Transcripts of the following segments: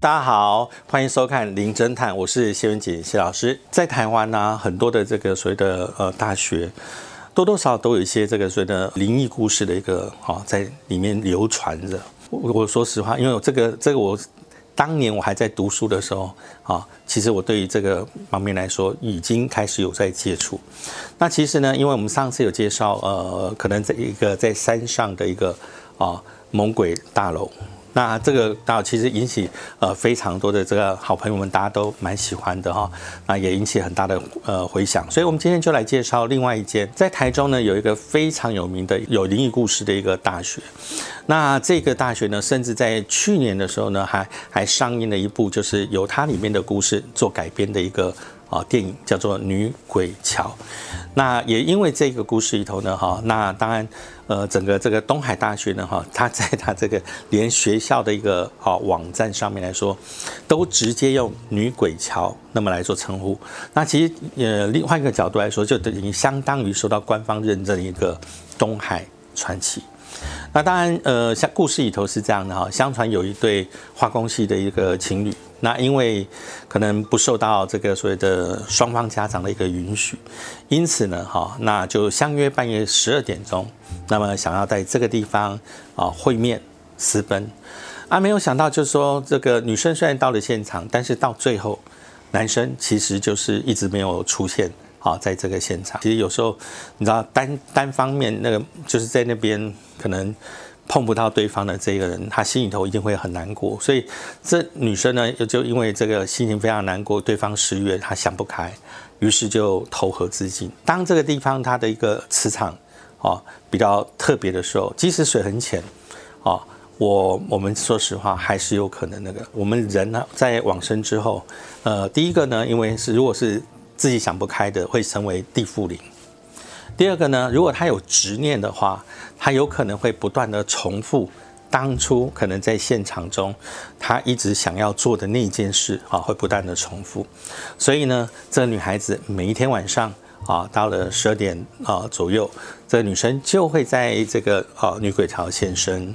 大家好，欢迎收看《零侦探》，我是谢文锦谢老师。在台湾呢，很多的这个所谓的呃大学，多多少少都有一些这个所谓的灵异故事的一个哈在里面流传着。我我说实话，因为这个这个我当年我还在读书的时候啊，其实我对于这个方面来说已经开始有在接触。那其实呢，因为我们上次有介绍呃，可能在一个在山上的一个啊猛鬼大楼。那这个到其实引起呃非常多的这个好朋友们，大家都蛮喜欢的哈。那也引起很大的呃回响，所以我们今天就来介绍另外一间，在台中呢有一个非常有名的有灵异故事的一个大学。那这个大学呢，甚至在去年的时候呢，还还上映了一部，就是由它里面的故事做改编的一个。啊，电影叫做《女鬼桥》，那也因为这个故事里头呢，哈，那当然，呃，整个这个东海大学呢，哈，它在它这个连学校的一个啊网站上面来说，都直接用“女鬼桥”那么来做称呼。那其实，呃，另外一个角度来说，就等于相当于受到官方认证一个东海传奇。那当然，呃，像故事里头是这样的哈，相传有一对化工系的一个情侣。那因为可能不受到这个所谓的双方家长的一个允许，因此呢，哈，那就相约半夜十二点钟，那么想要在这个地方啊会面私奔，啊，没有想到就是说这个女生虽然到了现场，但是到最后，男生其实就是一直没有出现啊，在这个现场。其实有时候你知道单单方面那个就是在那边可能。碰不到对方的这个人，他心里头一定会很难过。所以这女生呢，就因为这个心情非常难过，对方失约，她想不开，于是就投河自尽。当这个地方它的一个磁场啊比较特别的时候，即使水很浅啊，我我们说实话还是有可能那个我们人呢在往生之后，呃，第一个呢，因为是如果是自己想不开的，会成为地缚灵。第二个呢，如果他有执念的话，他有可能会不断的重复当初可能在现场中他一直想要做的那件事啊，会不断的重复。所以呢，这个女孩子每一天晚上。啊，到了十二点啊左右，这个女生就会在这个啊女鬼桥现身。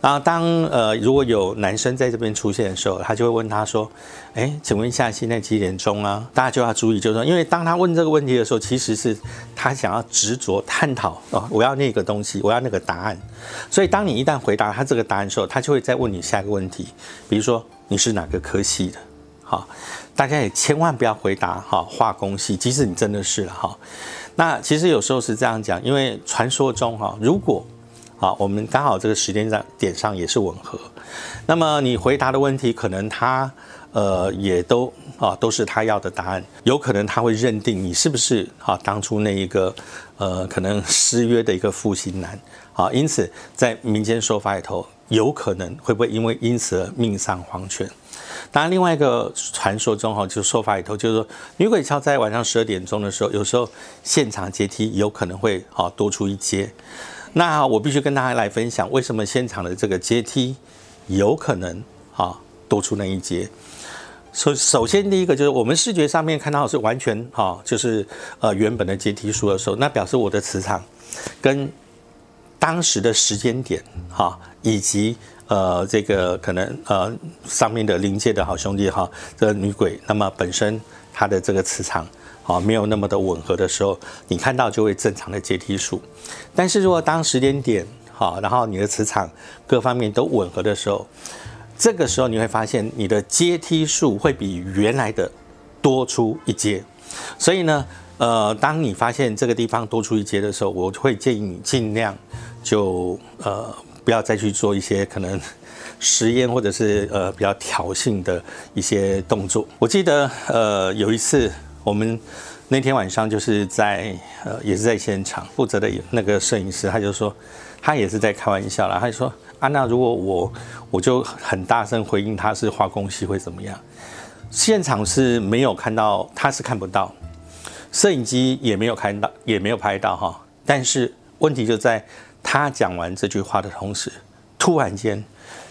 然后当呃如果有男生在这边出现的时候，他就会问他说：“哎，请问一下现在几点钟啊？”大家就要注意，就是说，因为当他问这个问题的时候，其实是他想要执着探讨哦，我要那个东西，我要那个答案。所以当你一旦回答他这个答案的时候，他就会再问你下一个问题，比如说你是哪个科系的？好。大家也千万不要回答哈化工系，即使你真的是哈。那其实有时候是这样讲，因为传说中哈，如果啊我们刚好这个时间上点上也是吻合，那么你回答的问题可能他呃也都啊都是他要的答案，有可能他会认定你是不是啊当初那一个呃可能失约的一个负心男啊，因此在民间说法里头，有可能会不会因为因此而命丧黄泉。当然，另外一个传说中哈，就说法里头，就是说女鬼桥在晚上十二点钟的时候，有时候现场阶梯有可能会啊多出一阶。那我必须跟大家来分享，为什么现场的这个阶梯有可能啊多出那一阶。首首先第一个就是我们视觉上面看到是完全哈，就是呃原本的阶梯数的时候，那表示我的磁场跟当时的时间点哈以及。呃，这个可能呃上面的临界的好兄弟哈，这女鬼，那么本身它的这个磁场啊没有那么的吻合的时候，你看到就会正常的阶梯数。但是如果当时间点好，然后你的磁场各方面都吻合的时候，这个时候你会发现你的阶梯数会比原来的多出一阶。所以呢，呃，当你发现这个地方多出一阶的时候，我会建议你尽量就呃。不要再去做一些可能实验或者是呃比较挑衅的一些动作。我记得呃有一次我们那天晚上就是在呃也是在现场负责的那个摄影师，他就说他也是在开玩笑啦，他就说安娜如果我我就很大声回应他是化工系会怎么样？现场是没有看到，他是看不到，摄影机也没有看到，也没有拍到哈。但是问题就在。他讲完这句话的同时，突然间，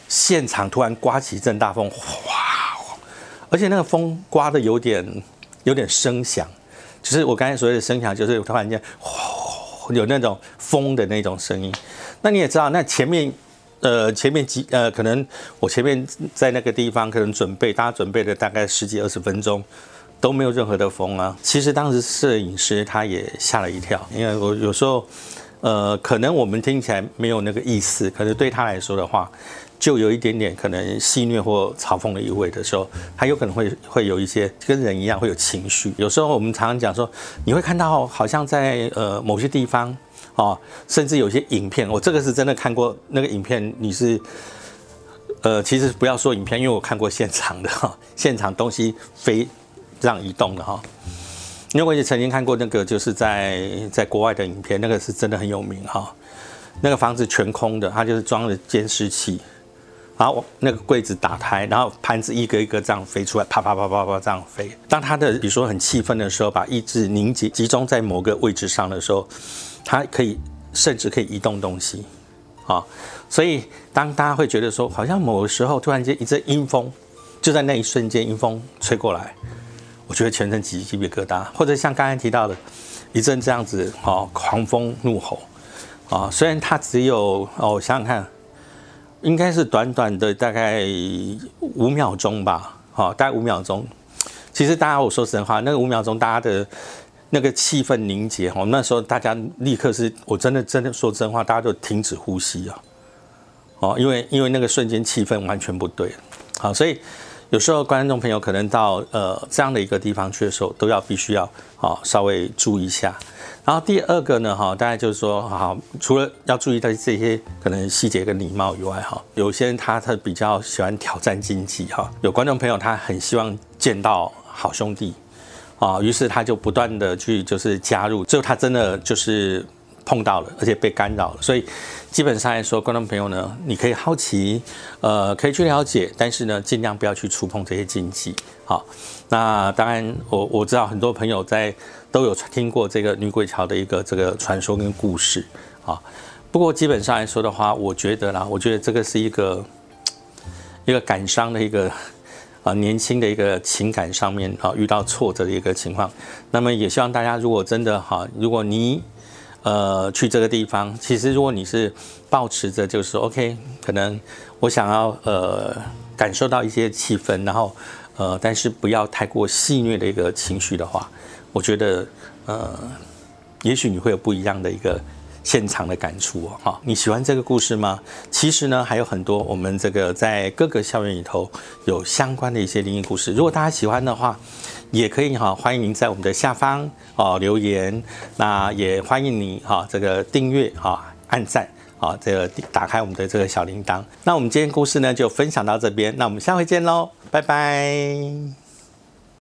现场突然刮起一阵大风，哗！而且那个风刮的有点有点声响，就是我刚才所谓的声响，就是突然间，有那种风的那种声音。那你也知道，那前面呃前面几呃可能我前面在那个地方可能准备大家准备了大概十几二十分钟都没有任何的风啊。其实当时摄影师他也吓了一跳，因为我有时候呃可能我们听起来没有那个意思，可是对他来说的话。就有一点点可能戏谑或嘲讽的意味的时候，他有可能会会有一些跟人一样会有情绪。有时候我们常常讲说，你会看到好像在呃某些地方哦，甚至有些影片，我这个是真的看过那个影片。你是呃，其实不要说影片，因为我看过现场的哈，现场东西飞这样移动的哈。因为我也曾经看过那个就是在在国外的影片，那个是真的很有名哈。那个房子全空的，它就是装了监视器。然后那个柜子打开，然后盘子一个一个这样飞出来，啪啪啪啪啪这样飞。当他的比如说很气愤的时候，把意志凝结集中在某个位置上的时候，它可以甚至可以移动东西，啊，所以当大家会觉得说，好像某个时候突然间一阵阴风，就在那一瞬间阴风吹过来，我觉得全身起鸡皮疙瘩，或者像刚才提到的一阵这样子，哦，狂风怒吼，啊，虽然它只有哦，我想想看。应该是短短的大概五秒钟吧，好，大概五秒钟。其实大家我说实话，那个五秒钟，大家的那个气氛凝结，哦，那时候大家立刻是我真的真的说真话，大家都停止呼吸啊，哦，因为因为那个瞬间气氛完全不对，好，所以。有时候观众朋友可能到呃这样的一个地方去的时候，都要必须要啊稍微注意一下。然后第二个呢，哈，大概就是说，好，除了要注意到这些可能细节跟礼貌以外，哈，有些人他他比较喜欢挑战经济，哈，有观众朋友他很希望见到好兄弟，啊，于是他就不断的去就是加入，最后他真的就是。碰到了，而且被干扰了，所以基本上来说，观众朋友呢，你可以好奇，呃，可以去了解，但是呢，尽量不要去触碰这些禁忌。好，那当然，我我知道很多朋友在都有听过这个女鬼桥的一个这个传说跟故事啊。不过基本上来说的话，我觉得啦，我觉得这个是一个 一个感伤的一个啊年轻的一个情感上面啊遇到挫折的一个情况。那么也希望大家如果真的哈，如果你呃，去这个地方，其实如果你是保持着就是 OK，可能我想要呃感受到一些气氛，然后呃，但是不要太过戏谑的一个情绪的话，我觉得呃，也许你会有不一样的一个。现场的感触哦，哈，你喜欢这个故事吗？其实呢，还有很多我们这个在各个校园里头有相关的一些灵异故事。如果大家喜欢的话，也可以哈，欢迎您在我们的下方哦留言。那也欢迎你哈，这个订阅哈，按赞啊，这个打开我们的这个小铃铛。那我们今天故事呢就分享到这边，那我们下回见喽，拜拜。